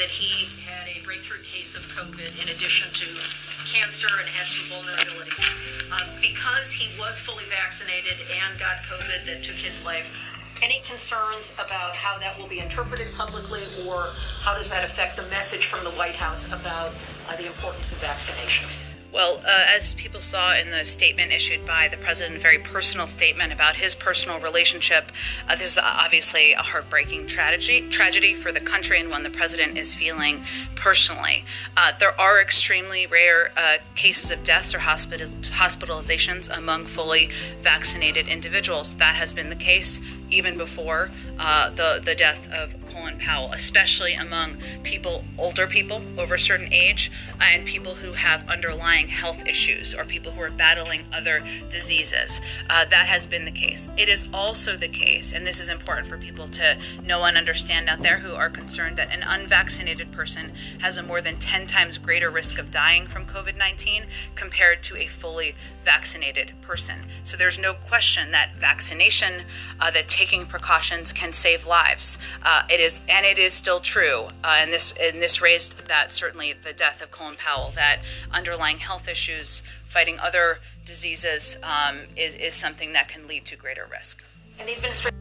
that he had a breakthrough case of COVID in addition to cancer and had some vulnerabilities. Uh, because he was fully vaccinated and got COVID that took his life, any concerns about how that will be interpreted publicly, or how does that affect the message from the White House about uh, the importance of vaccinations? Well, uh, as people saw in the statement issued by the president, a very personal statement about his personal relationship. Uh, this is obviously a heartbreaking tragedy, tragedy for the country, and one the president is feeling personally. Uh, there are extremely rare uh, cases of deaths or hospital- hospitalizations among fully vaccinated individuals. That has been the case even before uh, the the death of Colin Powell, especially among people, older people over a certain age, uh, and people who have underlying health issues or people who are battling other diseases. Uh, that has been the case. It is also the case, and this is important for people to know and understand out there who are concerned that an unvaccinated person has a more than 10 times greater risk of dying from COVID 19 compared to a fully vaccinated person. So there's no question that vaccination, uh, that taking precautions can save lives. Uh, it is, and it is still true. Uh, and this, and this raised that certainly the death of Colin Powell, that underlying health issues, fighting other diseases, um, is, is something that can lead to greater risk. And the administration.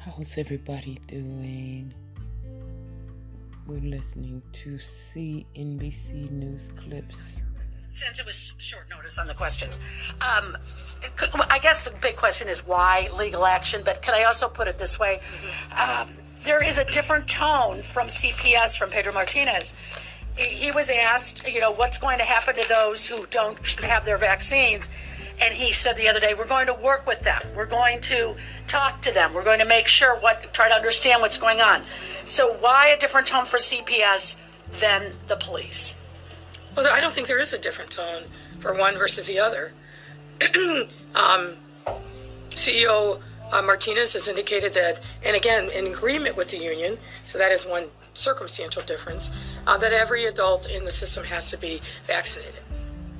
How's everybody doing? We're listening to CNBC News clips. Since it was short notice on the questions, um, I guess the big question is why legal action. But can I also put it this way? Um, there is a different tone from CPS from Pedro Martinez. He, he was asked, you know, what's going to happen to those who don't have their vaccines, and he said the other day, we're going to work with them. We're going to talk to them. We're going to make sure what, try to understand what's going on. So why a different tone for CPS than the police? Well, I don't think there is a different tone for one versus the other. um, CEO uh, Martinez has indicated that, and again, in agreement with the union, so that is one circumstantial difference, uh, that every adult in the system has to be vaccinated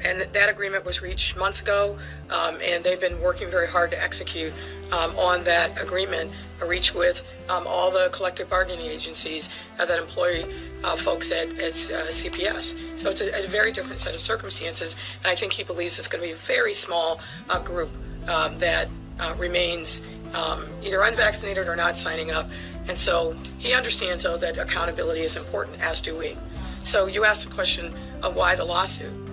and that agreement was reached months ago, um, and they've been working very hard to execute um, on that agreement, reached with um, all the collective bargaining agencies uh, that employ uh, folks at, at uh, CPS. So it's a, a, very different set of circumstances, and I think he believes it's going to be a very small uh, group um, that uh, remains um, either unvaccinated or not signing up. And so he understands, though, that accountability is important, as do we. So you asked the question of why the lawsuit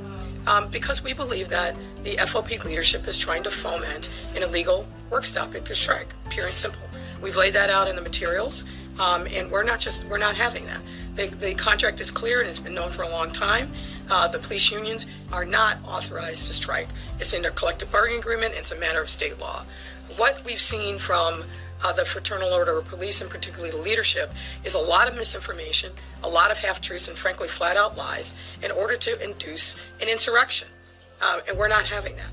um, because we believe that the FOP leadership is trying to foment an illegal work stoppage strike, pure and simple. We've laid that out in the materials, um, and we're not just we're not having that. The, the, contract is clear and it's been known for a long time. Uh, the police unions are not authorized to strike. It's in their collective bargaining agreement. It's a matter of state law. What we've seen from uh, the Fraternal Order of Police, and particularly the leadership, is a lot of misinformation, a lot of half truths, and frankly, flat out lies in order to induce an insurrection. Uh, and we're not having that.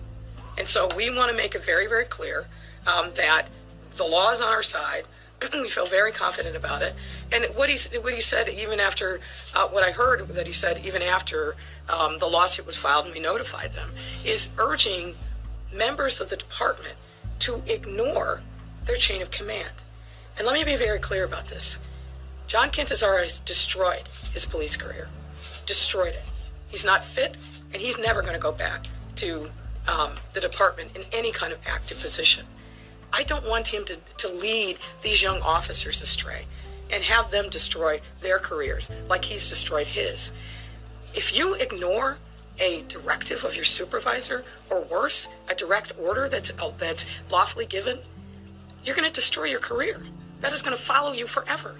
And so we want to make it very, very clear um, that the law is on our side. we feel very confident about it. And what he, what he said, even after uh, what I heard that he said, even after um, the lawsuit was filed and we notified them, is urging members of the department to ignore their chain of command. And let me be very clear about this. John Catanzara has destroyed his police career, destroyed it. He's not fit, and he's never going to go back to um, the department in any kind of active position. I don't want him to, to lead these young officers astray and have them destroy their careers like he's destroyed his. If you ignore a directive of your supervisor, or worse, a direct order that's, uh, that's lawfully given, you're going to destroy your career. That is going to follow you forever.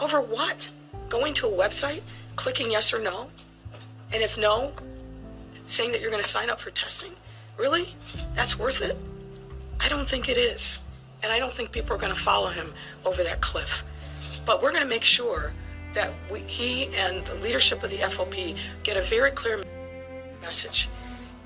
Over what? Going to a website, clicking yes or no? And if no, saying that you're going to sign up for testing? Really? That's worth it? I don't think it is. And I don't think people are going to follow him over that cliff. But we're going to make sure that we, he and the leadership of the FOP get a very clear message.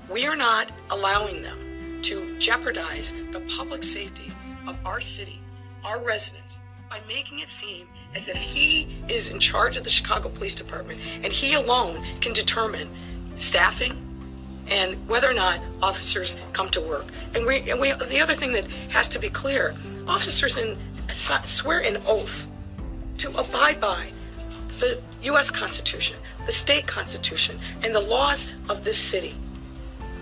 We are not allowing them to jeopardize the public safety of our city, our residents, by making it seem as if he is in charge of the Chicago Police Department and he alone can determine staffing and whether or not officers come to work. And we, and we the other thing that has to be clear, officers in swear an oath to abide by the U.S. Constitution, the state constitution, and the laws of this city.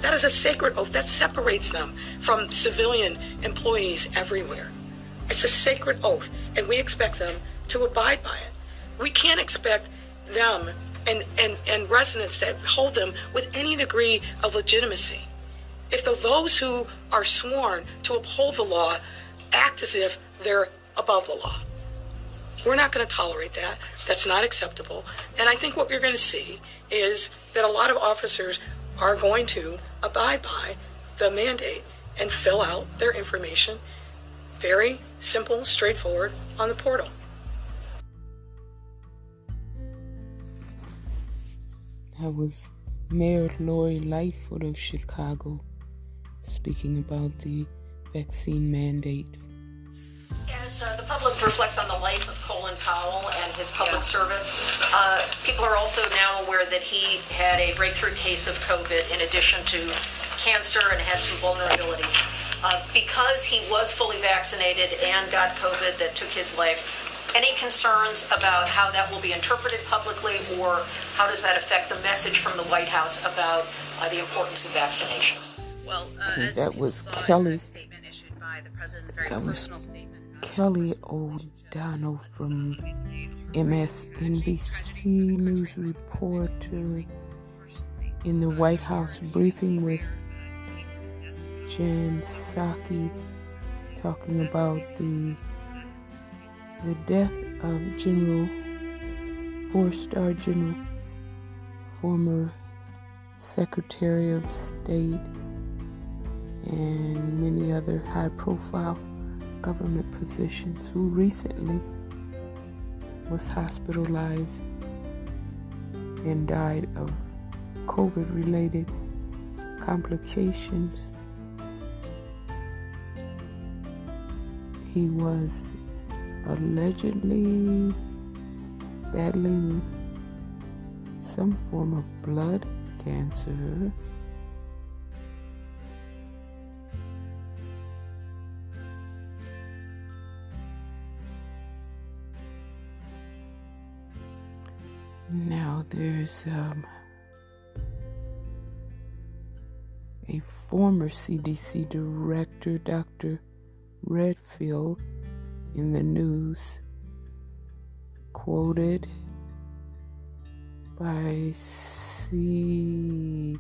That is a sacred oath that separates them from civilian employees everywhere. It's a sacred oath, and we expect them to abide by it. We can't expect them and, and, and residents that hold them with any degree of legitimacy. If the, those who are sworn to uphold the law act as if they're above the law. We're not going to tolerate that. That's not acceptable. And I think what we're going to see is that a lot of officers are going to abide by the mandate and fill out their information very simple, straightforward on the portal. That was Mayor Lori Lightfoot of Chicago speaking about the vaccine mandate. As uh, the public reflects on the life of Colin Powell and his public service, uh, people are also now aware that he had a breakthrough case of COVID in addition to cancer and had some vulnerabilities. Uh, because he was fully vaccinated and got COVID that took his life, any concerns about how that will be interpreted publicly, or how does that affect the message from the White House about uh, the importance of vaccination? Well, uh, that was Kelly. Statement issued Kelly O'Donnell from MSNBC News reporter in the White House briefing with Jen Psaki talking about the the death of General four-star General former Secretary of State and many other high-profile government positions who recently was hospitalized and died of COVID related complications. He was allegedly battling some form of blood cancer. There's um, a former CDC director, Dr. Redfield, in the news, quoted by C.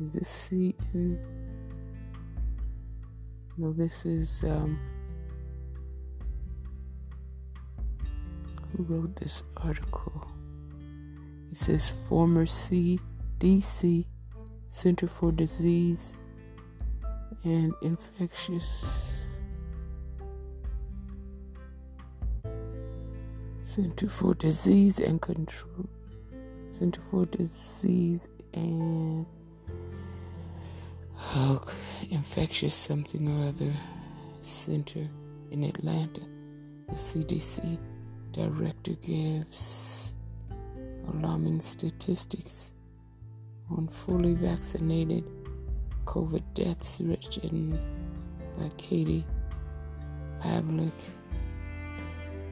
Is this C? No, this is um. Who wrote this article? It says former CDC Center for Disease and Infectious Center for Disease and Control Center for Disease and oh, Infectious something or other center in Atlanta. The CDC director gives alarming statistics on fully vaccinated COVID deaths written by Katie Pavlik,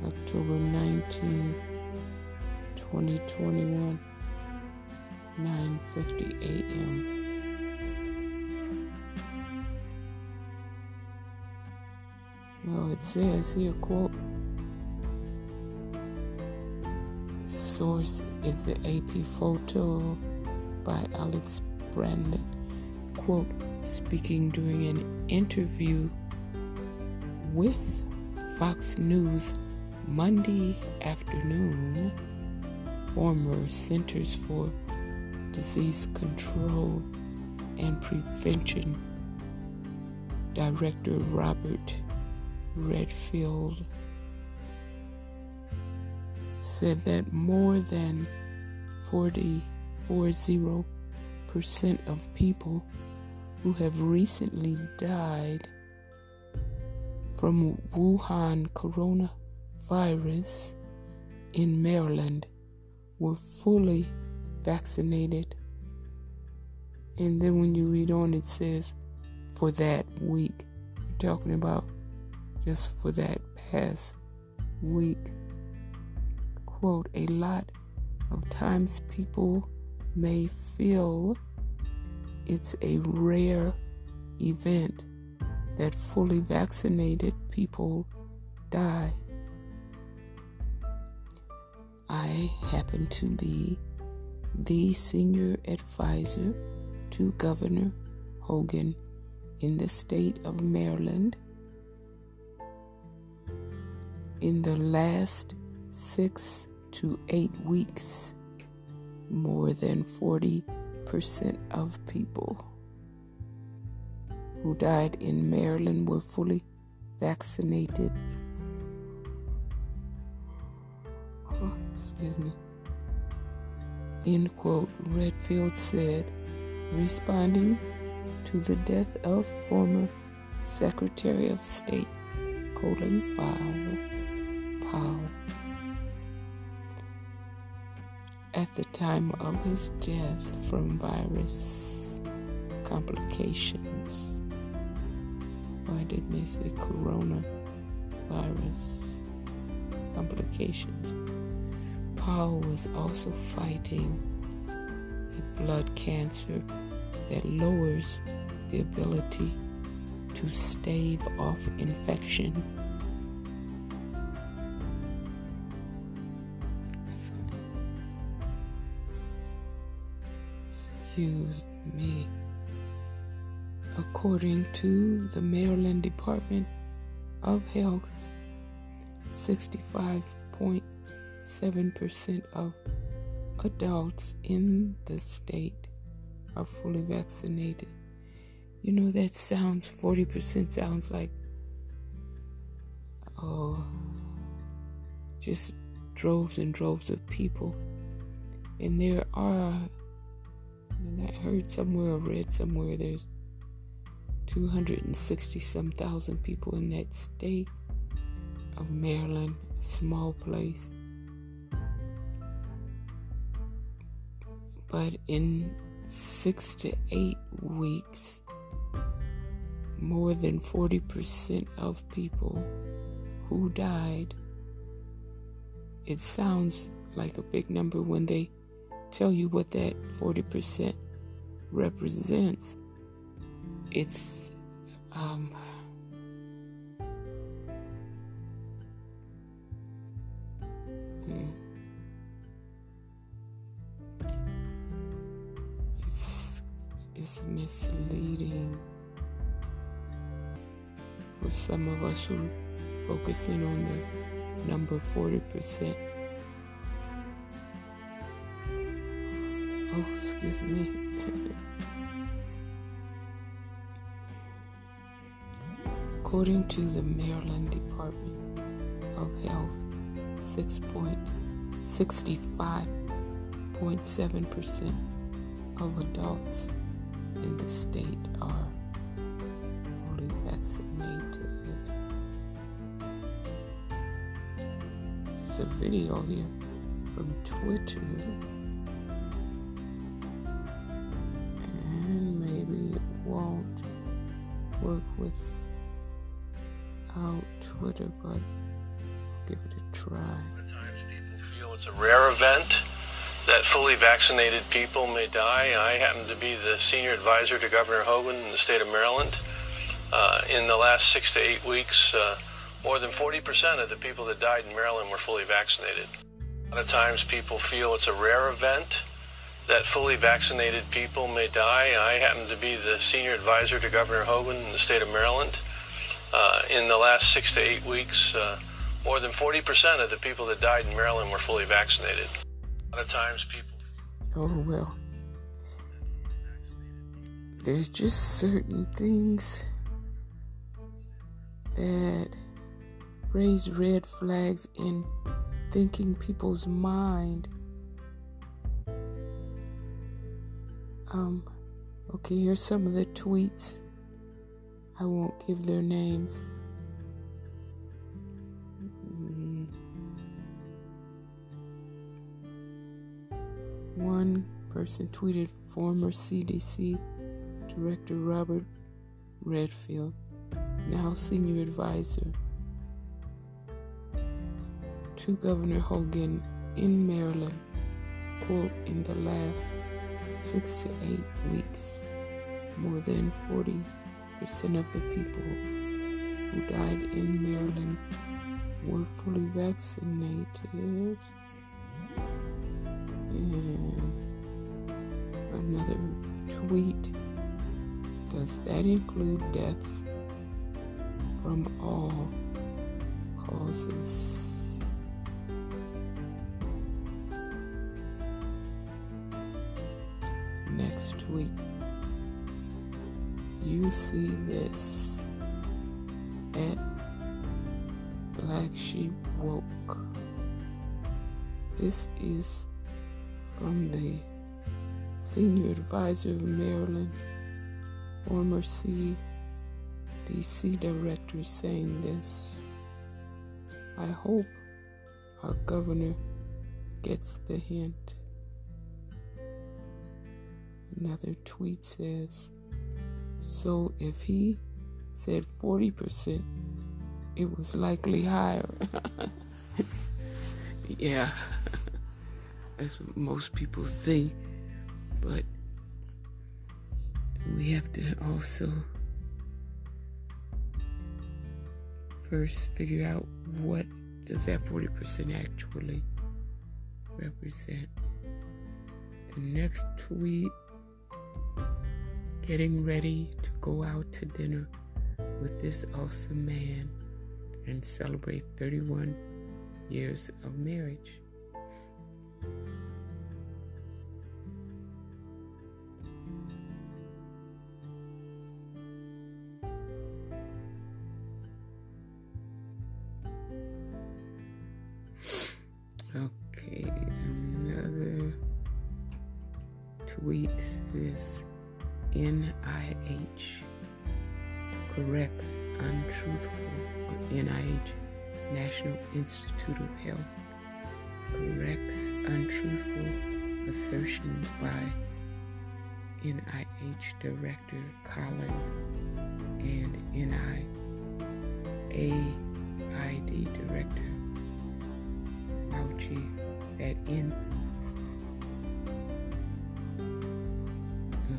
October 19, 2021, 9:50 a.m. Well, it says here, quote, source is the AP photo by Alex Brandon. Quote, speaking during an interview with Fox News Monday afternoon, former Centers for Disease Control and Prevention Director Robert Redfield said that more than 40, 40% of people who have recently died from Wuhan coronavirus in Maryland were fully vaccinated. And then when you read on, it says for that week, you're talking about just for that past week. Quote, a lot of times people may feel it's a rare event that fully vaccinated people die. I happen to be the senior advisor to Governor Hogan in the state of Maryland. In the last six to eight weeks, more than 40% of people who died in Maryland were fully vaccinated. Excuse me. End quote. Redfield said, responding to the death of former Secretary of State Colin. Powell. At the time of his death from virus complications. Why didn't they say coronavirus complications? Powell was also fighting a blood cancer that lowers the ability to stave off infection. Excuse me. According to the Maryland Department of Health, 65.7% of adults in the state are fully vaccinated. You know, that sounds 40% sounds like, oh, just droves and droves of people. And there are, and I heard somewhere or read somewhere, there's 260 some thousand people in that state of Maryland, a small place. But in six to eight weeks, more than 40% of people who died. It sounds like a big number when they tell you what that 40% represents. It's um, hmm. it's, it's misleading for some of us who focusing on the number 40%. Excuse me. According to the Maryland Department of Health, 6.65.7% of adults in the state are fully vaccinated. There's a video here from Twitter. Work with out Twitter, but I'll give it a try. At times people feel it's a rare event that fully vaccinated people may die. I happen to be the senior advisor to Governor Hogan in the state of Maryland. Uh, in the last six to eight weeks, uh, more than 40% of the people that died in Maryland were fully vaccinated. A lot of times people feel it's a rare event that fully vaccinated people may die. I happen to be the senior advisor to Governor Hogan in the state of Maryland. Uh, in the last six to eight weeks, uh, more than 40% of the people that died in Maryland were fully vaccinated. A lot of times people. Oh, well. There's just certain things that raise red flags in thinking people's mind. Um, okay, here's some of the tweets. I won't give their names. Mm. One person tweeted former CDC Director Robert Redfield, now senior advisor to Governor Hogan in Maryland, quote, in the last six to eight weeks, more than 40% of the people who died in Maryland were fully vaccinated. And another tweet Does that include deaths from all causes? Next week You see this at Black Sheep Woke. This is from the Senior Advisor of Maryland, former CDC Director, saying this. I hope our governor gets the hint. Another tweet says, so if he said 40%, it was likely higher. yeah, that's what most people think. But we have to also first figure out what does that 40% actually represent. The next tweet getting ready to go out to dinner with this awesome man and celebrate 31 years of marriage. Institute of Health corrects untruthful assertions by NIH Director Collins and NIAID Director Fauci that in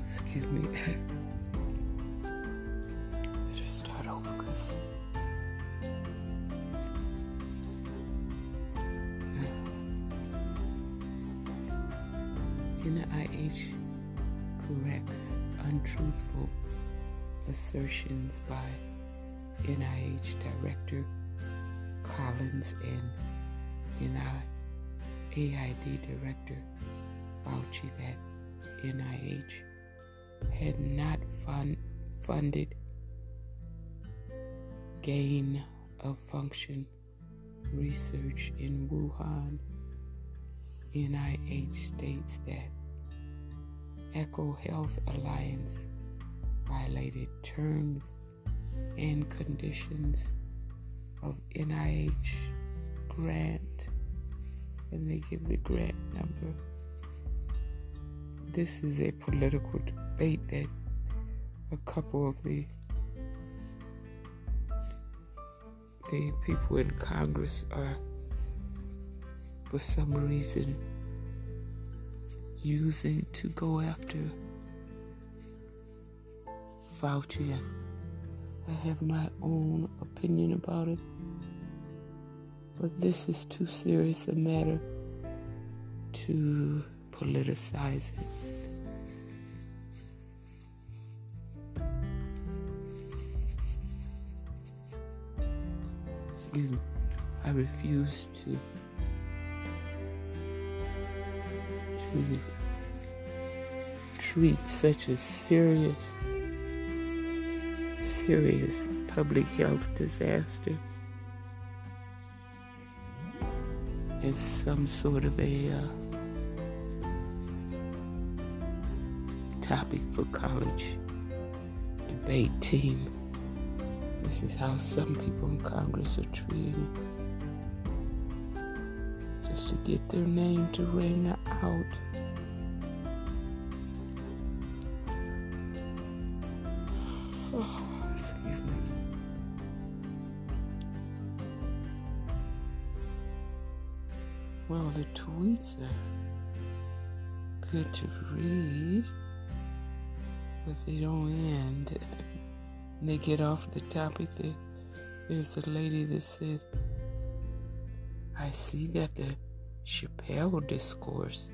excuse me NIH corrects untruthful assertions by NIH Director Collins and NIAID Director Fauci that NIH had not fund, funded gain of function research in Wuhan. NIH states that Echo Health Alliance violated terms and conditions of NIH grant, and they give the grant number. This is a political debate that a couple of the the people in Congress are, for some reason, using to go after Fauci. I have my own opinion about it, but this is too serious a matter to politicize it. Excuse me. I refuse to to treat such a serious serious public health disaster as some sort of a uh, topic for college debate team. This is how some people in Congress are treated. Just to get their name to ring out. Tweets are uh, good to read, but they don't end. they get off the topic. There, there's a lady that said, I see that the Chappelle discourse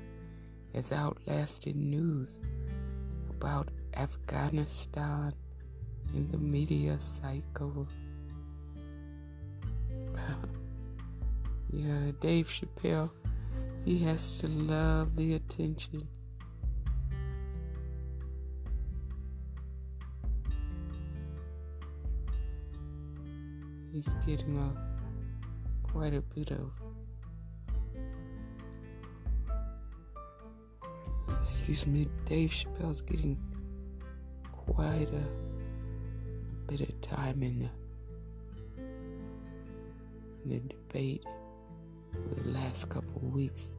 has outlasted news about Afghanistan in the media cycle. yeah, Dave Chappelle, he has to love the attention. He's getting a quite a bit of excuse me, Dave Chappelle's getting quite a, a bit of time in the, in the debate for the last couple weeks.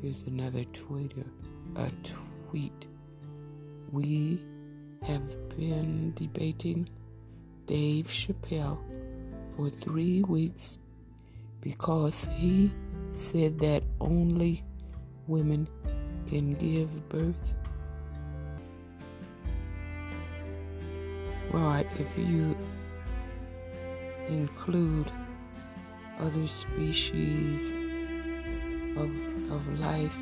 Here's another Twitter, a tweet. We have been debating Dave Chappelle for three weeks because he said that only women can give birth. Well, if you include other species of, of life,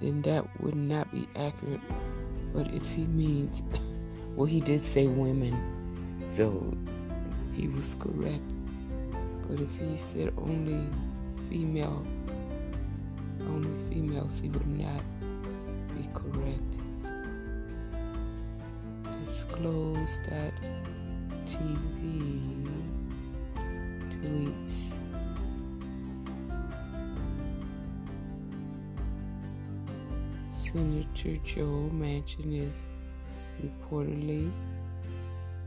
then that would not be accurate. But if he means, well, he did say women, so he was correct. But if he said only female only females, he would not be correct. Disclose that TV Senator Joe Manchin is reportedly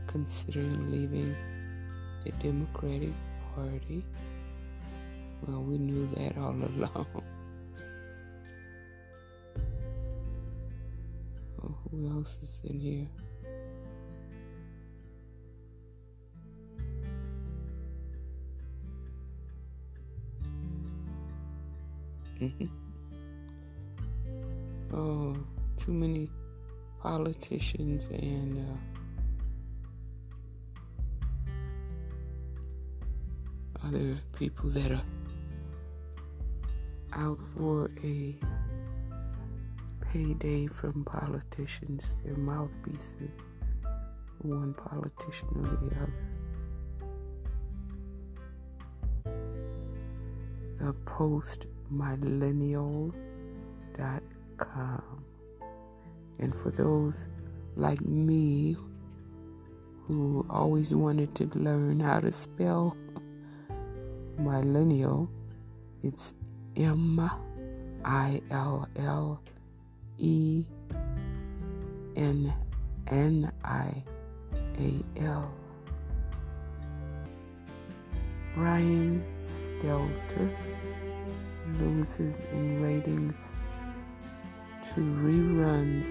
considering leaving the Democratic Party. Well, we knew that all along. Oh, who else is in here? oh, too many politicians and uh, other people that are out for a payday from politicians, their mouthpieces, one politician or the other. The postmillennial.com. And for those like me who always wanted to learn how to spell millennial, it's M I L L E N N I A L. Brian Stelter loses in ratings to reruns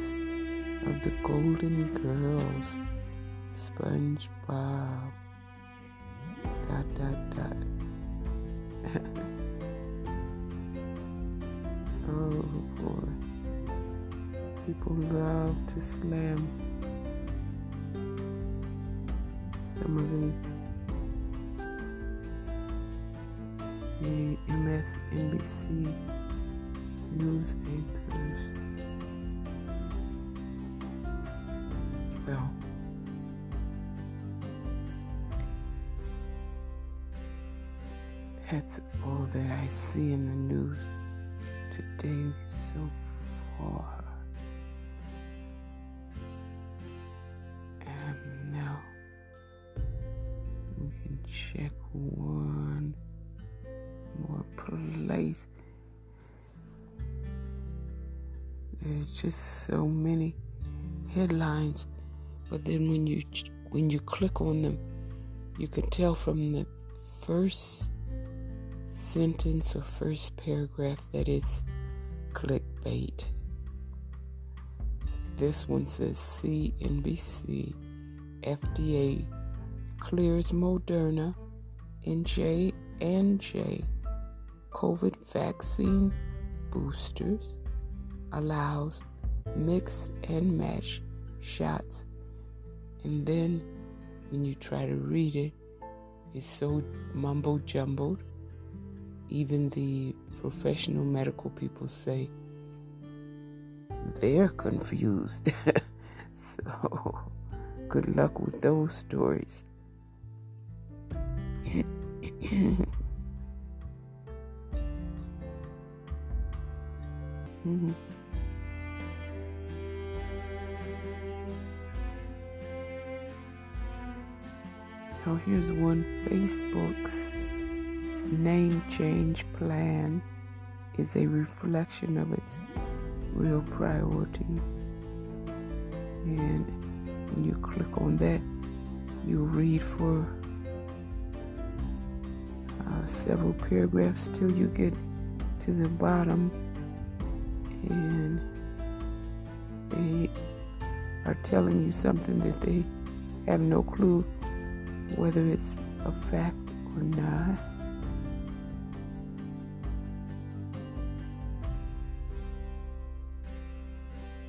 of the Golden Girls, SpongeBob, dot dot dot. oh boy. People love to slam some of the the MSNBC news anchors. Well, that's all that I see in the news today so far. And now we can check one There's just so many headlines, but then when you when you click on them, you can tell from the first sentence or first paragraph that it's clickbait. So this one says CNBC FDA clears Moderna and J and J COVID vaccine boosters allows mix and match shots. And then when you try to read it, it's so mumbo jumbled. Even the professional medical people say they're confused. so, good luck with those stories. mm-hmm. Now, here's one Facebook's name change plan is a reflection of its real priorities. And when you click on that, you read for uh, several paragraphs till you get to the bottom, and they are telling you something that they have no clue whether it's a fact or not.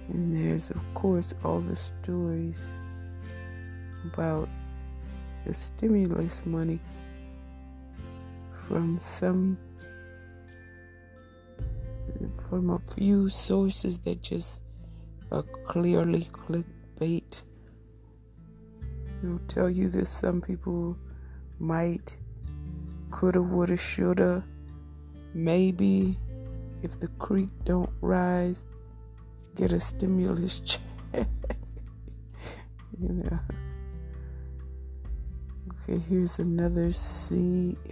And there's, of course, all the stories about the stimulus money from some, from a few sources that just are clearly clickbait He'll tell you that some people might, coulda, woulda, shoulda, maybe, if the creek don't rise, get a stimulus check. you know. Okay, here's another CNBC.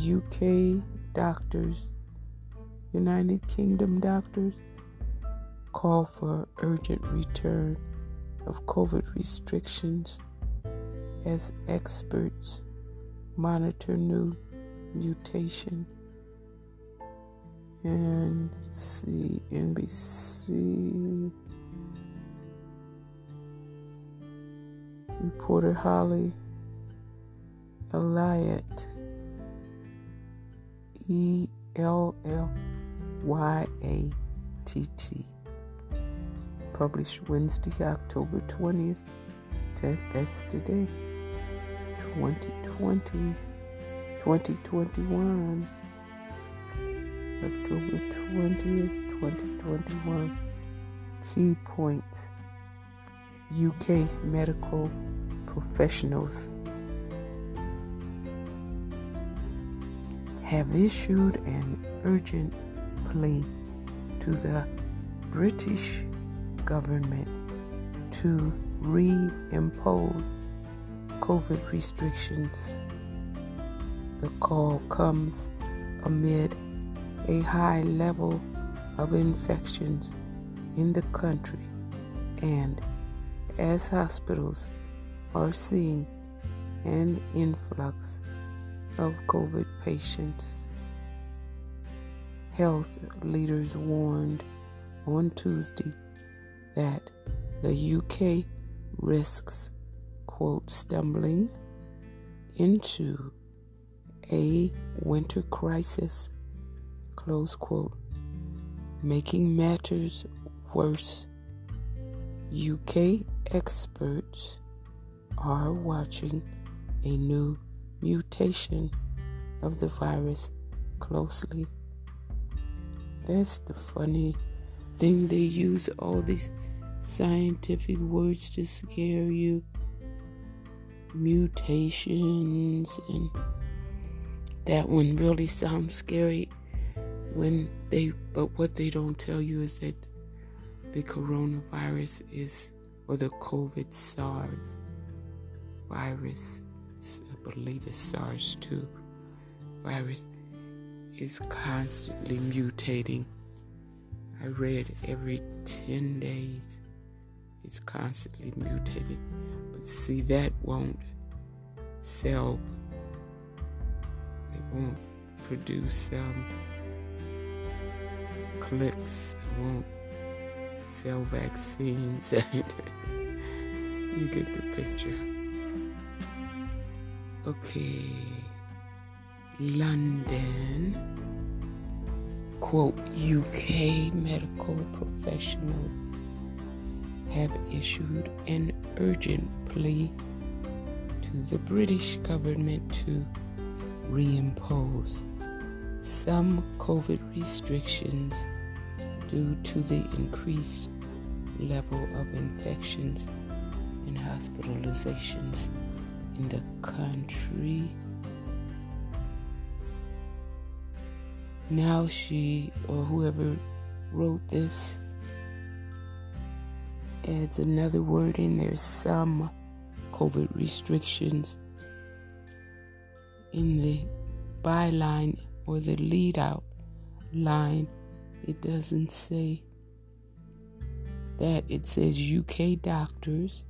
UK doctors, United Kingdom doctors, call for urgent return of COVID restrictions as experts monitor new mutation. And see NBC reporter Holly Ellyatt E L L Y A T T published Wednesday, October 20th. That, that's today. 2020, 2021. October 20th, 2021. Key points UK medical professionals have issued an urgent plea to the British government to reimpose COVID restrictions. The call comes amid a high level of infections in the country and as hospitals are seeing an influx of COVID patients. Health leaders warned on Tuesday that the UK risks, quote, stumbling into a winter crisis, close quote, making matters worse. UK experts are watching a new mutation of the virus closely. That's the funny thing. They use all these scientific words to scare you. Mutations and that one really sounds scary when they but what they don't tell you is that the coronavirus is or the COVID SARS virus believe it's SARS 2 virus is constantly mutating. I read every 10 days it's constantly mutated. But see, that won't sell, it won't produce um, clicks, it won't sell vaccines. you get the picture. Okay, London, quote, UK medical professionals have issued an urgent plea to the British government to reimpose some COVID restrictions due to the increased level of infections and hospitalizations in the country. Now she or whoever wrote this adds another word in there some COVID restrictions in the byline or the lead out line. It doesn't say that, it says UK doctors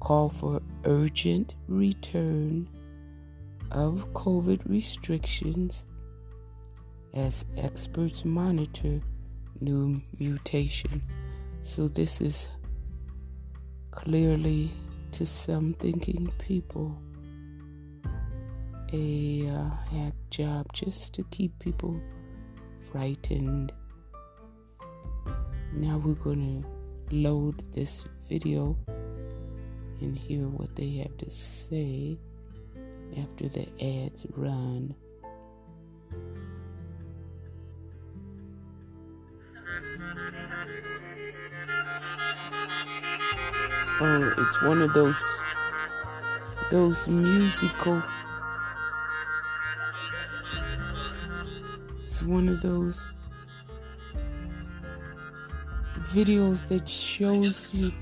call for urgent return of COVID restrictions as experts monitor new mutation. So, this is clearly to some thinking people a uh, hack job just to keep people frightened. Now we're going to load this video and hear what they have to say after the ads run. Oh, it's one of those those musical It's one of those videos that shows you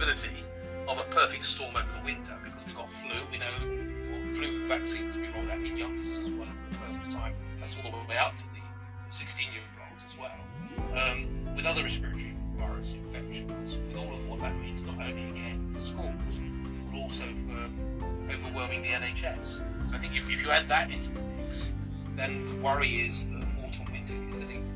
possibility of a perfect storm over the winter because we've got flu. We know flu vaccines to be rolled out in youngsters as well for the first time. That's all the way up to the 16 year olds as well. Um, with other respiratory virus infections, with all of what that means, not only again for schools, but also for overwhelming the NHS. So I think if, if you add that into the mix, then the worry is that autumn winter is going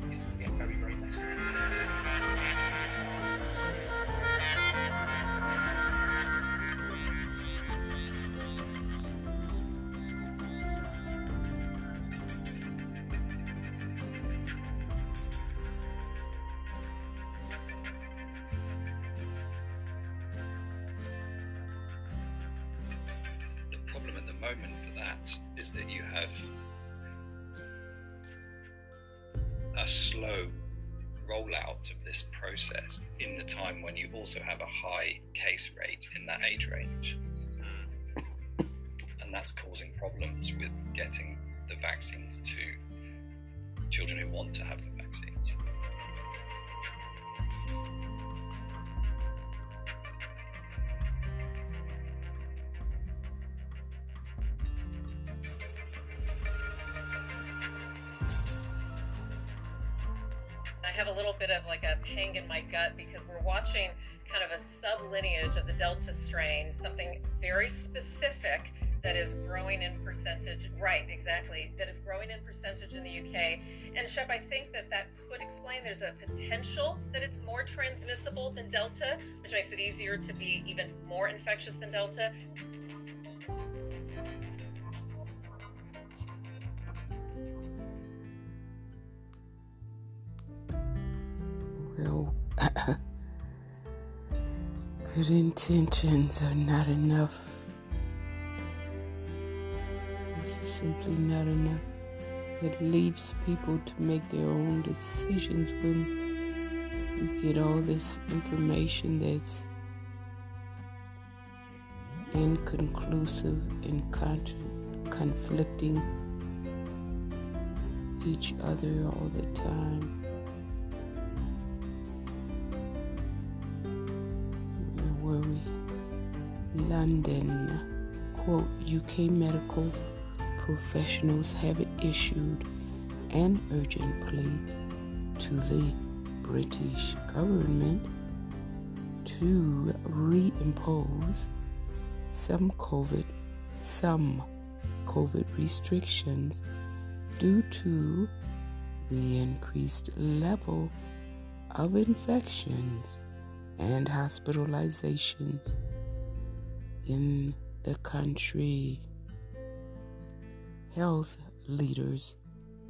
Delta strain, something very specific that is growing in percentage. Right, exactly. That is growing in percentage in the UK. And Shep, I think that that could explain there's a potential that it's more transmissible than Delta, which makes it easier to be even more infectious than Delta. Well, good intentions are not enough. It's simply not enough. It leaves people to make their own decisions when we get all this information that's inconclusive and con- conflicting each other all the time. We? London. Quote UK medical professionals have issued an urgent plea to the British government to reimpose some COVID some COVID restrictions due to the increased level of infections and hospitalizations in the country. Health leaders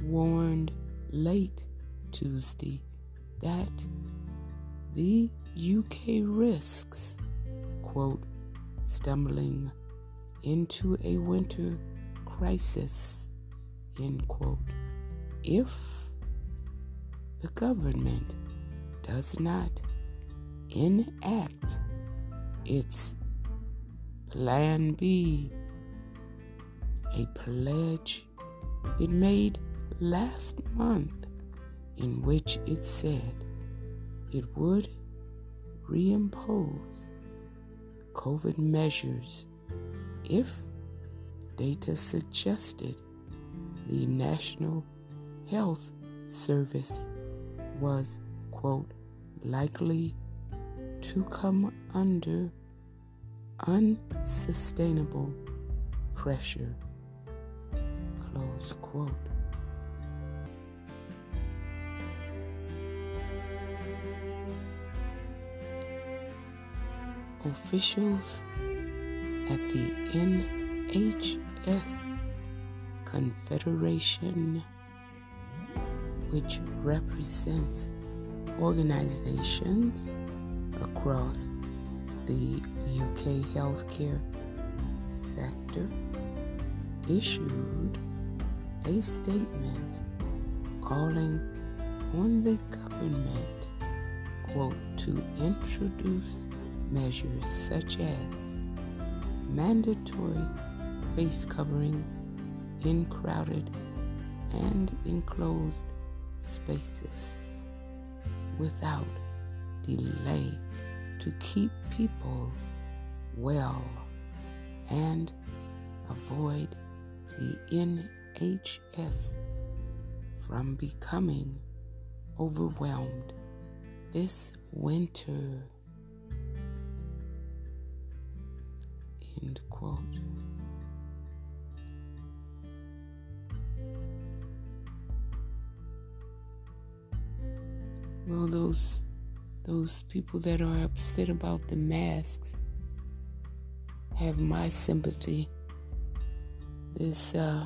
warned late Tuesday that the UK risks, quote, stumbling into a winter crisis, end quote, if the government does not enact its Plan B, a pledge it made last month in which it said it would reimpose COVID measures if data suggested the National Health Service was, quote, likely to come under unsustainable pressure, close quote. Officials at the NHS Confederation, which represents organizations across the UK healthcare sector, issued a statement calling on the government, quote, to introduce measures such as mandatory face coverings in crowded and enclosed spaces without delay to keep people well and avoid the NHS from becoming overwhelmed this winter. End quote. Well, those those people that are upset about the masks have my sympathy. This uh,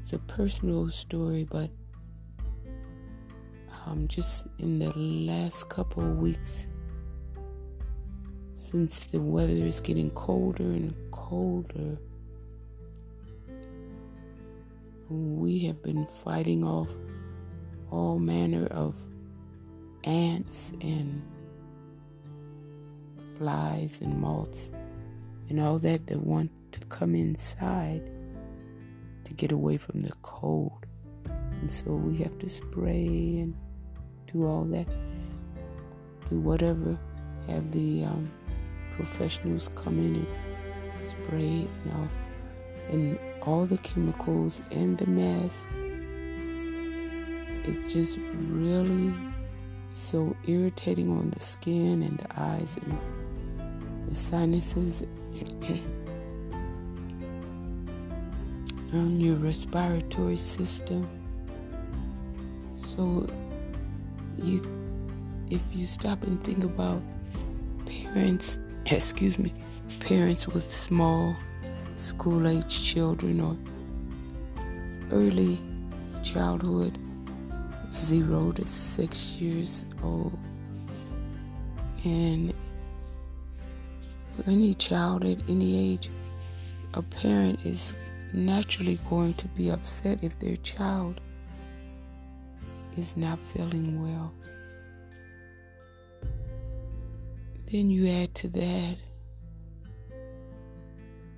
it's a personal story, but um, just in the last couple of weeks, since the weather is getting colder and colder, we have been fighting off all manner of ants and flies and moths and all that that want to come inside to get away from the cold. And so we have to spray and do all that, do whatever, have the um, professionals come in and spray and all, and all the chemicals and the mask. It's just really so irritating on the skin and the eyes and the sinuses on your respiratory system. So you if you stop and think about parents, excuse me, parents with small school age children or early childhood zero to six years old. And any child at any age, a parent is naturally going to be upset if their child is not feeling well. Then you add to that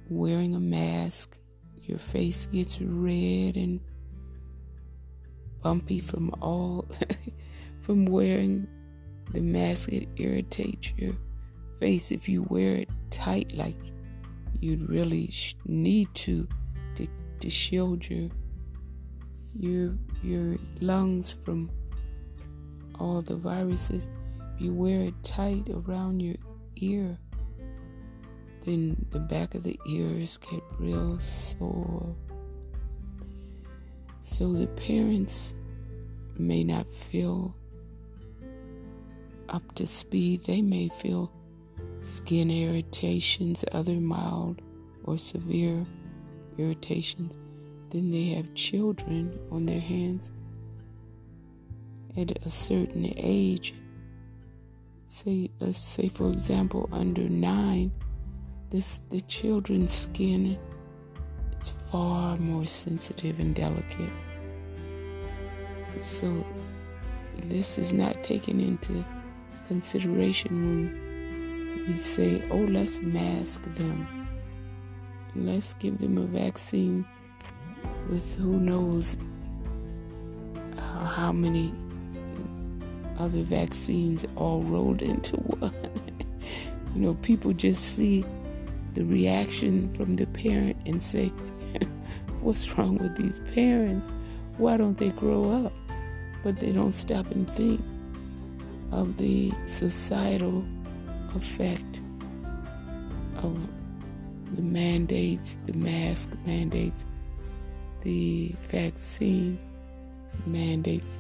wearing a mask, your face gets red and bumpy from all from wearing the mask. It irritates your face if you wear it tight, like you'd really need to, to to shield your your your lungs from all the viruses. If you wear it tight around your ear, then the back of the ears get real sore. So the parents may not feel up to speed. They may feel skin irritations, other mild or severe irritations. Then they have children on their hands at a certain age. Say, let's say, for example, under nine, this the children's skin is far more sensitive and delicate. So, this is not taken into consideration when we say, "Oh, let's mask them." Let's give them a vaccine with who knows how many other vaccines all rolled into one. you know, people just see the reaction from the parent and say, What's wrong with these parents? Why don't they grow up? But they don't stop and think of the societal effect of the mandates, the mask mandates, the vaccine mandates.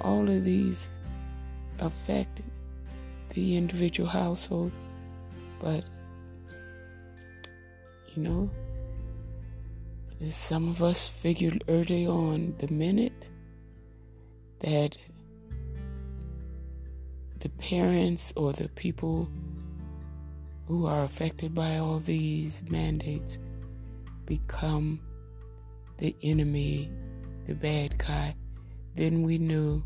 All of these affect the individual household, but you know, some of us figured early on the minute that the parents or the people who are affected by all these mandates become the enemy, the bad guy, then we knew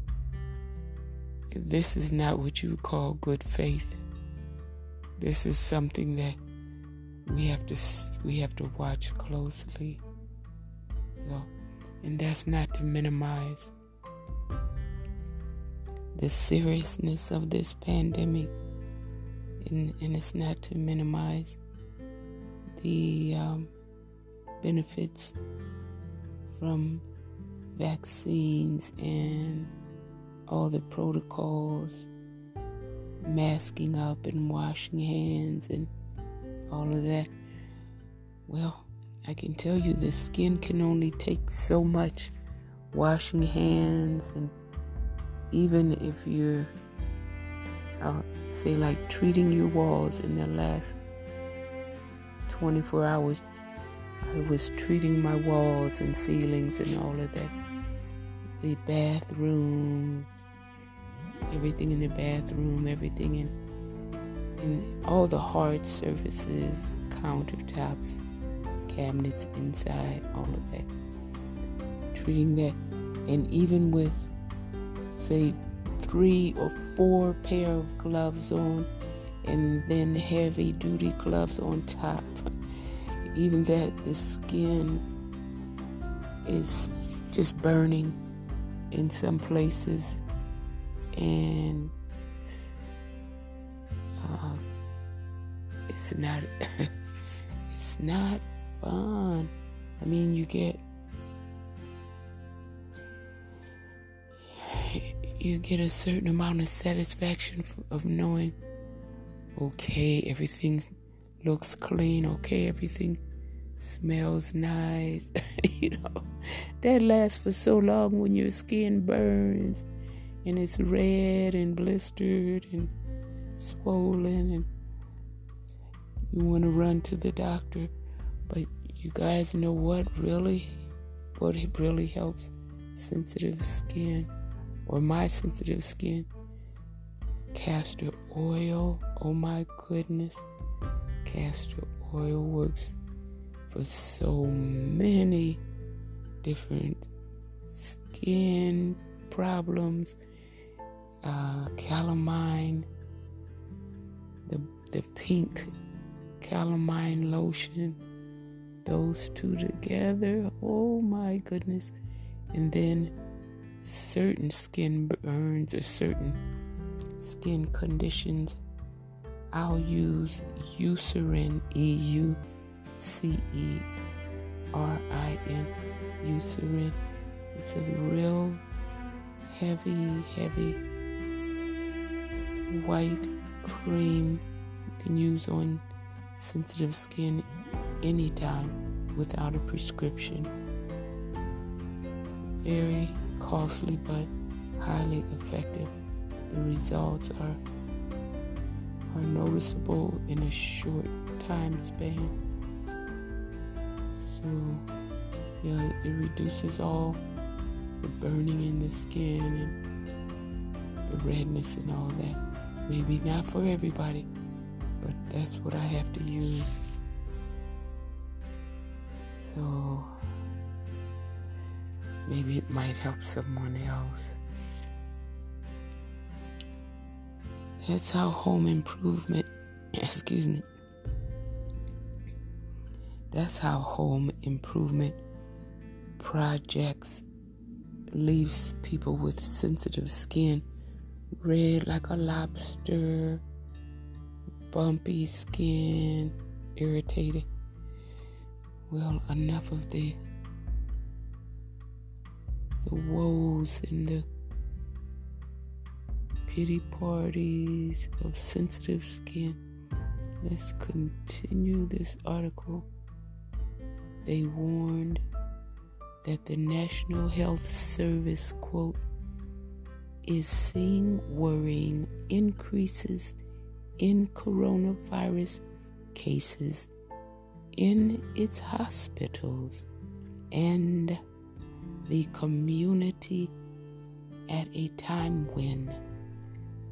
this is not what you would call good faith. This is something that we have to we have to watch closely. So, and that's not to minimize the seriousness of this pandemic and, and it's not to minimize the um, benefits from vaccines and all the protocols, masking up and washing hands and all of that. Well, I can tell you the skin can only take so much washing hands and even if you're uh, say like treating your walls in the last 24 hours i was treating my walls and ceilings and all of that the bathroom everything in the bathroom everything in in all the hard surfaces countertops cabinets inside all of that. Treating that. And even with say three or four pair of gloves on and then heavy duty gloves on top. Even that the skin is just burning in some places. And it's not it's not fun. I mean you get you get a certain amount of satisfaction of knowing, okay, everything looks clean, okay, everything smells nice. you know, that lasts for so long when your skin burns and it's red and blistered and swollen and you want to run to the doctor. But you guys know what really, what really helps sensitive skin or my sensitive skin. Castor oil, oh my goodness. Castor oil works for so many different skin problems. Uh, calamine, the, the pink calamine lotion, those two together, oh my goodness. And then certain skin burns or certain skin conditions, I'll use Eucerin, E U C E R I N, Eucerin. It's a real heavy, heavy white cream you can use on sensitive skin anytime without a prescription. Very costly but highly effective. The results are are noticeable in a short time span. So, yeah, it reduces all the burning in the skin and the redness and all that. Maybe not for everybody, that's what I have to use. So, maybe it might help someone else. That's how home improvement, excuse me, that's how home improvement projects leaves people with sensitive skin red like a lobster, bumpy skin, irritated. Well, enough of the the woes and the pity parties of sensitive skin. Let's continue this article. They warned that the National Health Service, quote, is seeing worrying increases in coronavirus cases in its hospitals and the community at a time when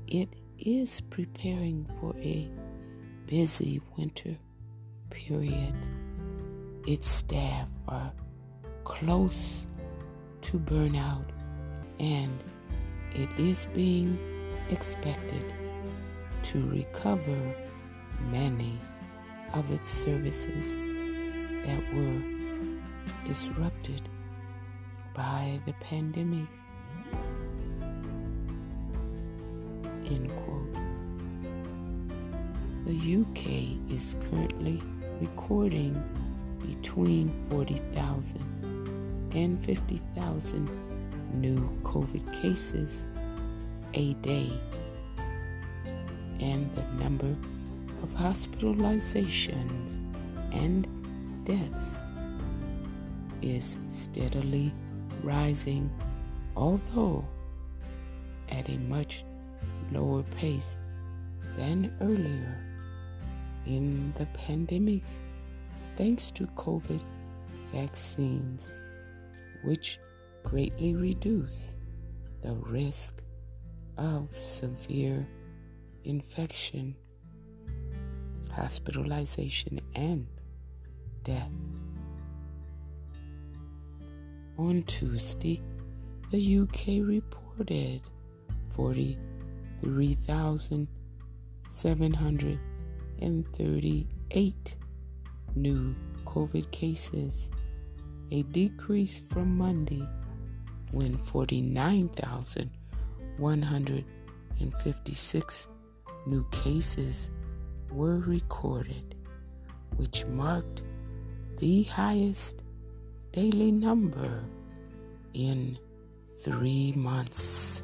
it is preparing for a busy winter period. Its staff are close to burnout, and it is being expected to recover many of its services that were disrupted by the pandemic. End quote. The UK is currently recording between 40,000 and 50,000 new COVID cases a day, and the number of hospitalizations and deaths is steadily rising, although at a much lower pace than earlier. In the pandemic thanks to COVID vaccines, which greatly reduce the risk of severe infection, hospitalization, and death. On Tuesday, the UK reported 43,738 new COVID cases, a decrease from Monday when 49,156 new cases were recorded, which marked the highest daily number in three months.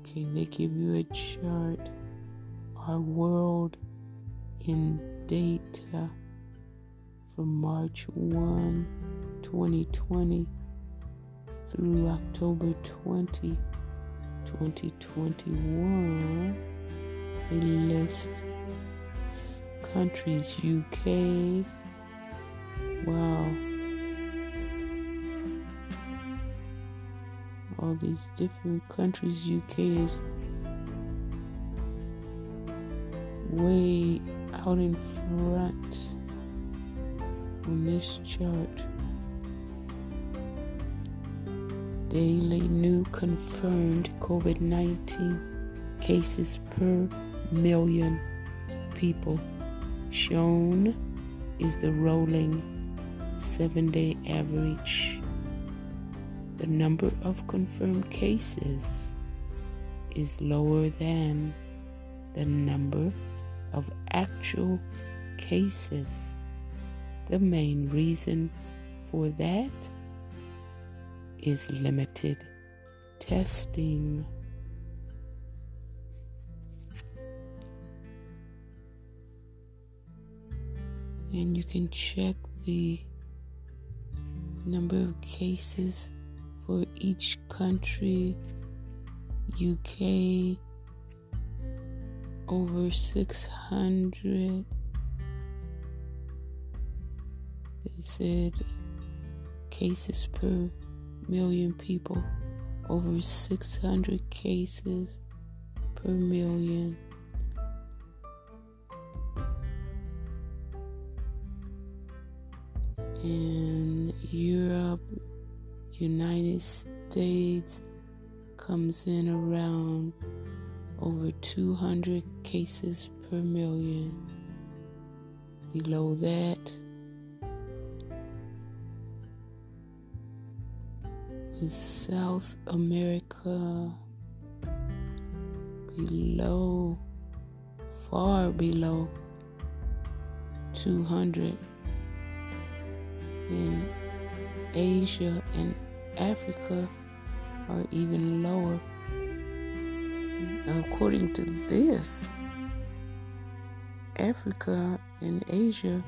Okay, they give you a chart our world in data from March 1, 2020 through October 20, 2021. They list countries UK. Wow. All these different countries UK is way out in front on this chart. Daily new confirmed COVID 19 cases per million people. Shown is the rolling seven day average. The number of confirmed cases is lower than the number of actual cases. The main reason for that is limited testing. And you can check the number of cases for each country UK over 600 they said cases per million people over 600 cases per million in Europe United States comes in around over 200 cases per million. Below that is South America. Below, far below 200. In Asia and Africa are even lower. According to this, Africa and Asia,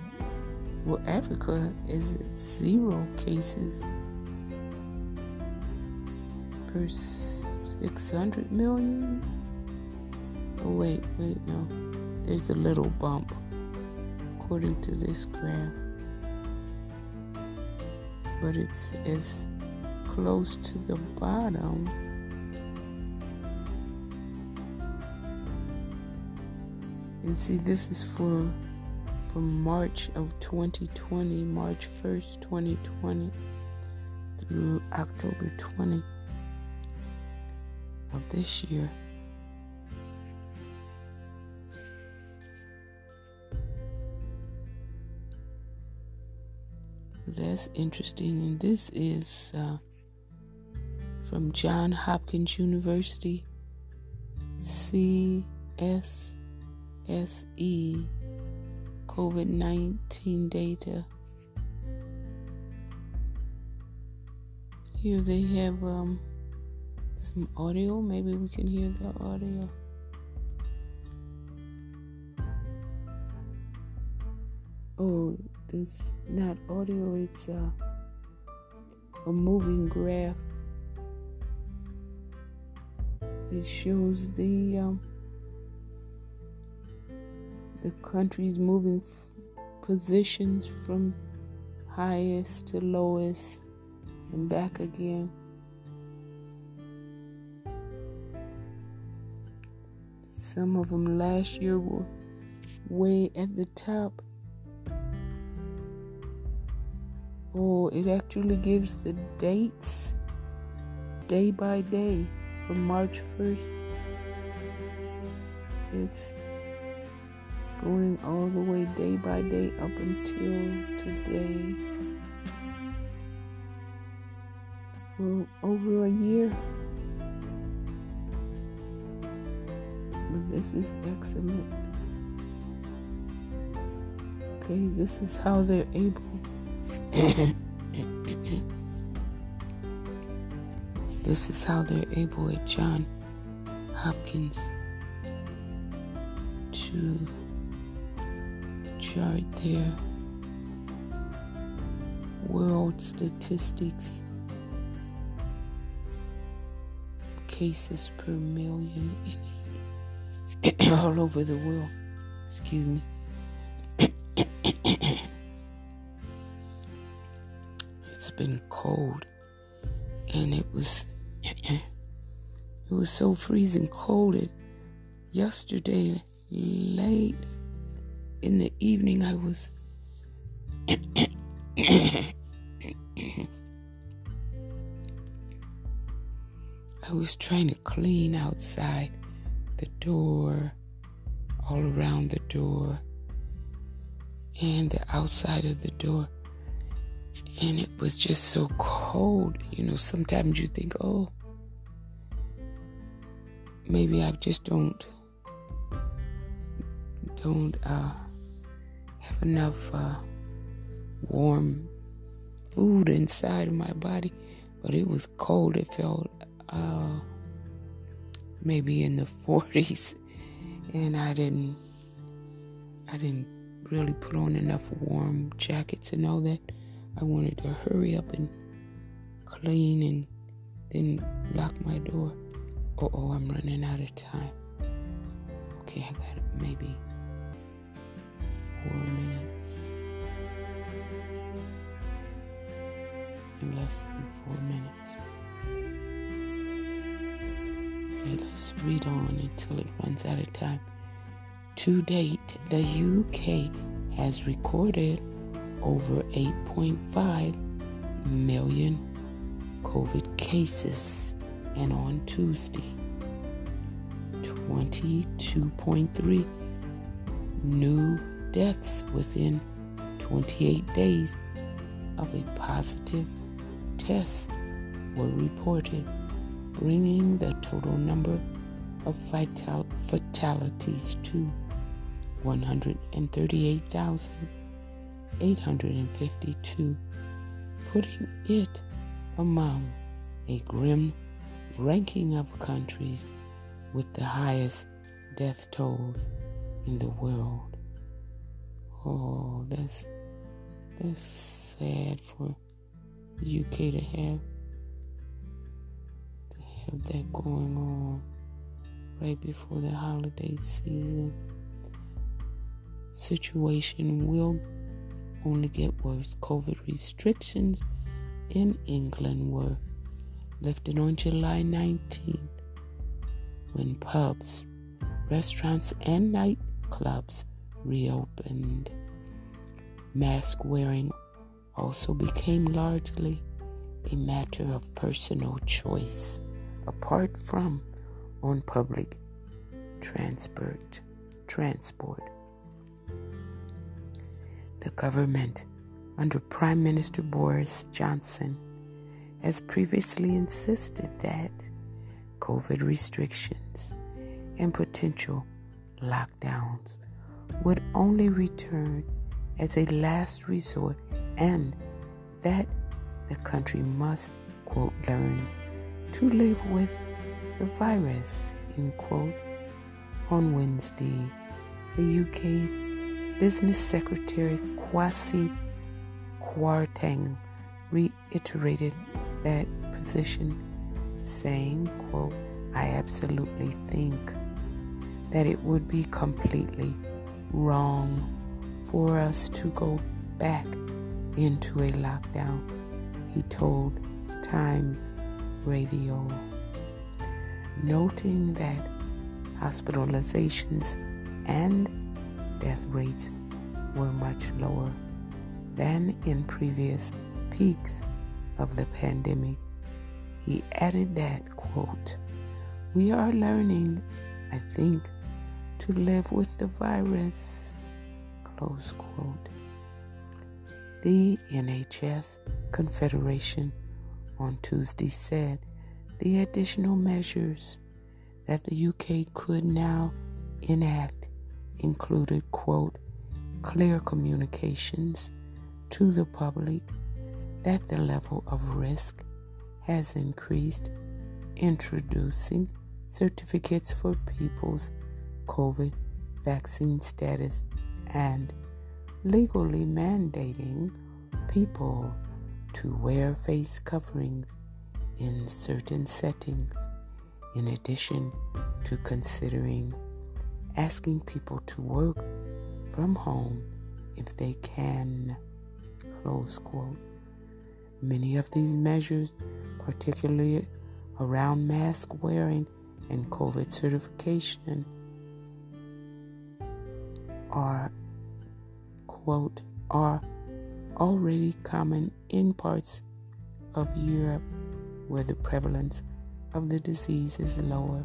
well, Africa is zero cases per 600 million. Oh, wait, wait, no. There's a little bump, according to this graph. But it's as close to the bottom. And see, this is for from March of 2020, March 1st, 2020 through October 20 of this year. That's interesting, and this is uh, from John Hopkins University, CSSE, COVID 19 data. Here they have um, some audio. Maybe we can hear the audio. Oh, this not audio, it's uh, a moving graph. It shows the um, the country's moving f- positions from highest to lowest and back again. Some of them last year were way at the top. Oh, it actually gives the dates day by day from March 1st. It's going all the way day by day up until today for over a year. This is excellent. Okay, this is how they're able. this is how they're able at John Hopkins to chart their world statistics cases per million all over the world. Excuse me. it's been cold and it was it was so freezing cold it yesterday late in the evening I was I was trying to clean outside the door, all around the door, and the outside of the door. And it was just so cold. You know, sometimes you think, oh, maybe I just don't don't uh, have enough uh, warm food inside of my body, but it was cold. It felt uh, maybe in the 40s, and I didn't I didn't really put on enough warm jackets and all that. I wanted to hurry up and clean and then lock my door. Oh, oh, I'm running out of time. Okay, I got maybe four minutes. In less than four minutes. Okay, let's read on until it runs out of time. To date, the UK has recorded over 8.5 million COVID cases, and on Tuesday, 22.3 new deaths within 28 days of a positive test were reported, bringing the total number of fatal- fatalities to 138,852, putting it among a grim ranking of countries with the highest death tolls in the world. Oh, that's that's sad for the UK to have have that going on right before the holiday season. Situation will only get worse. COVID restrictions in England were lifted on July 19th when pubs, restaurants, and nightclubs reopened. Mask wearing also became largely a matter of personal choice, apart from on public transport. Transport. The government, under Prime Minister Boris Johnson, has previously insisted that COVID restrictions and potential lockdowns would only return as a last resort and that the country must, quote, learn to live with the virus, end quote. On Wednesday, the UK's Business Secretary Kwasi Kwarteng reiterated that position, saying, quote, I absolutely think that it would be completely wrong for us to go back into a lockdown, he told Times Radio, noting that hospitalizations and death rates were much lower than in previous peaks of the pandemic. He added that, quote, We are learning, I think, to live with the virus, close quote. The NHS Confederation on Tuesday said the additional measures that the UK could now enact included, quote, clear communications to the public that the level of risk has increased, introducing certificates for people's COVID vaccine status, and legally mandating people to wear face coverings in certain settings, in addition to considering asking people to work from home if they can. Close quote. Many of these measures, particularly around mask wearing and COVID certification, are, quote, are already common in parts of Europe where the prevalence of the disease is lower,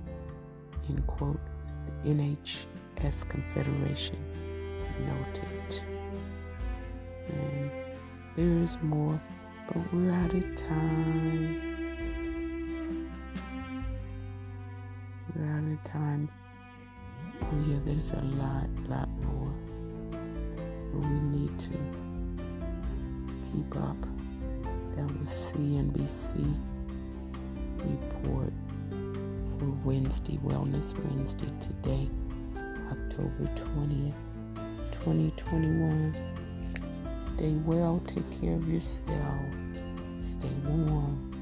end quote, the NHS Confederation noted. And there is more, but we're out of time. We're out of time. Oh yeah, there's a lot, lot more. But we need to keep up. That was CNBC report for Wednesday, Wellness Wednesday today, October 20th, 2021. Stay well, take care of yourself, stay warm.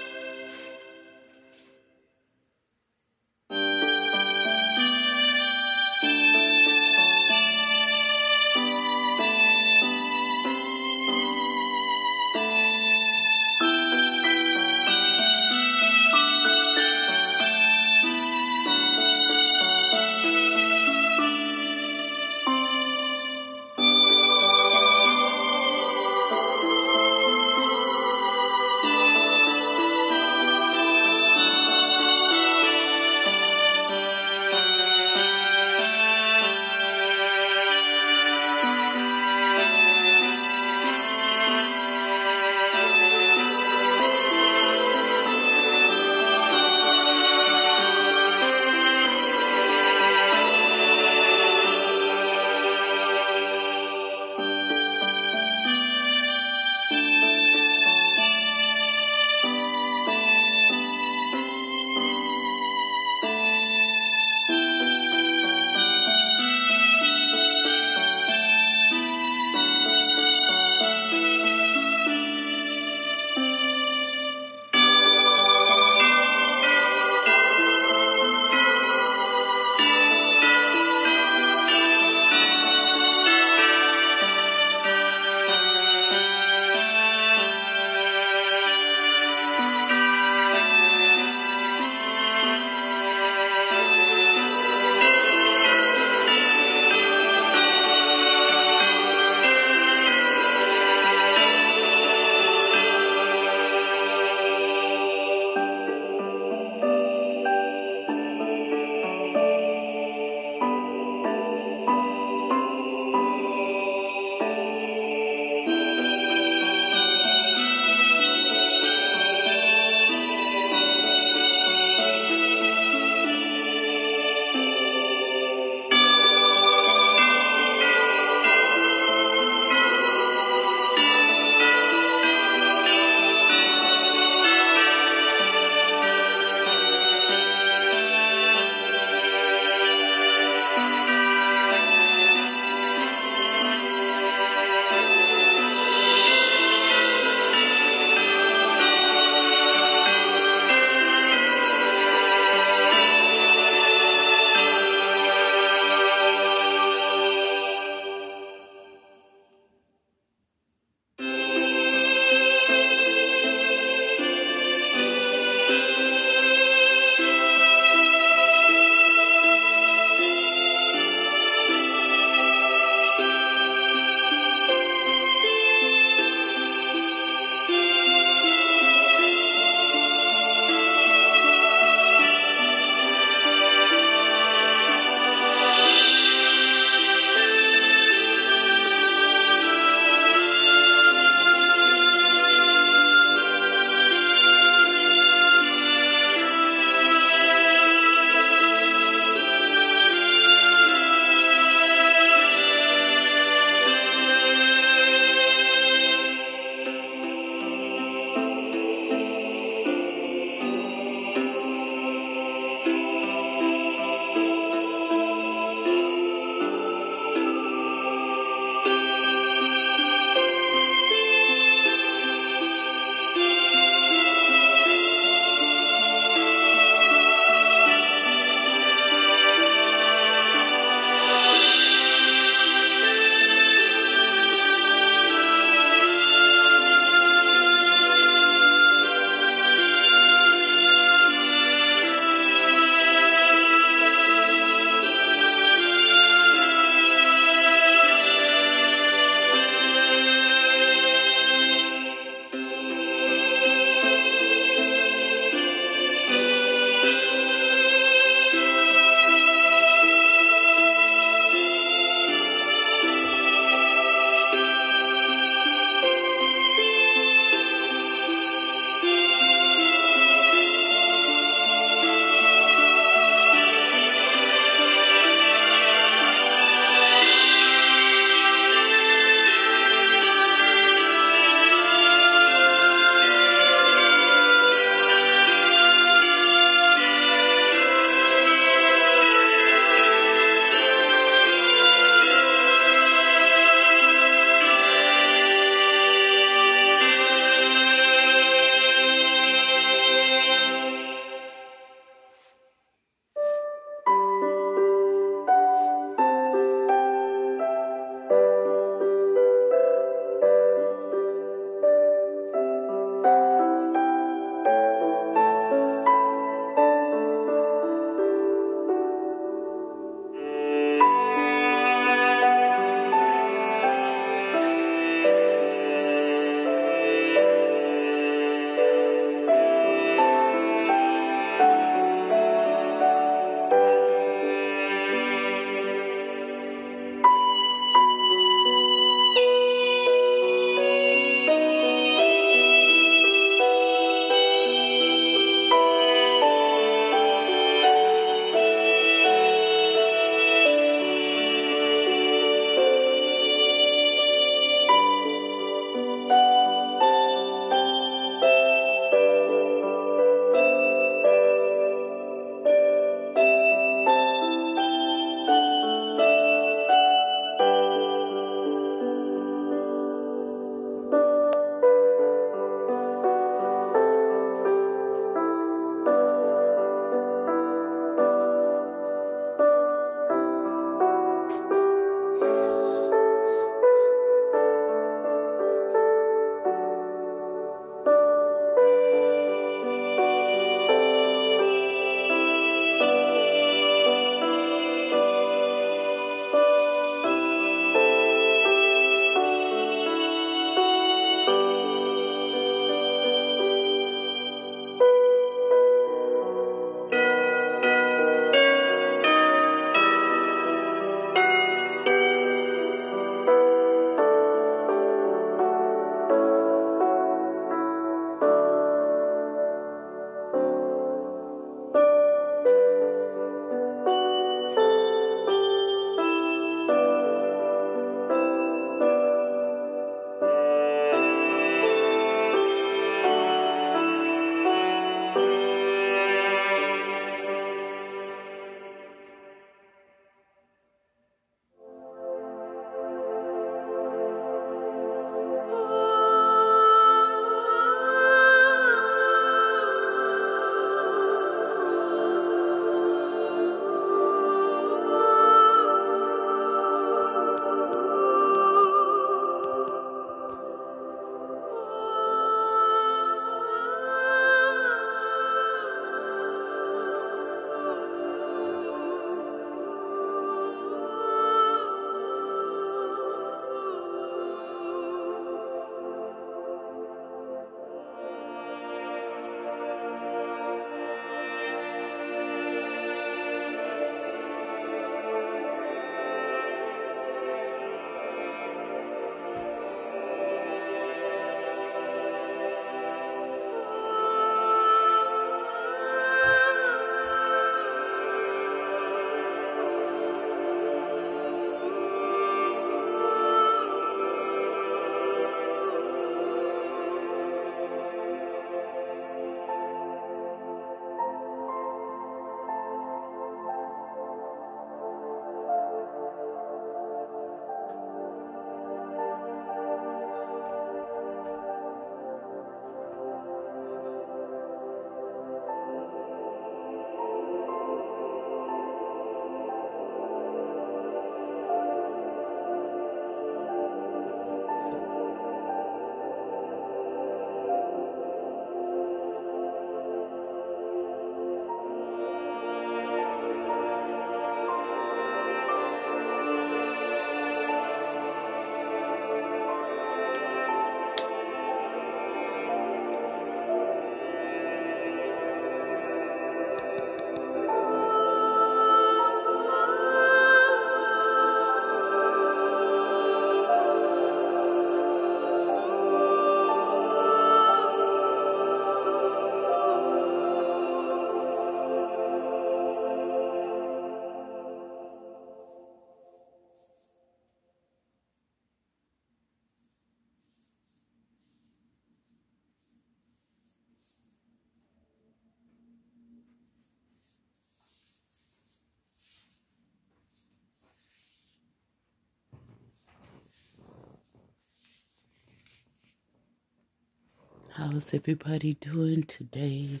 How's everybody doing today?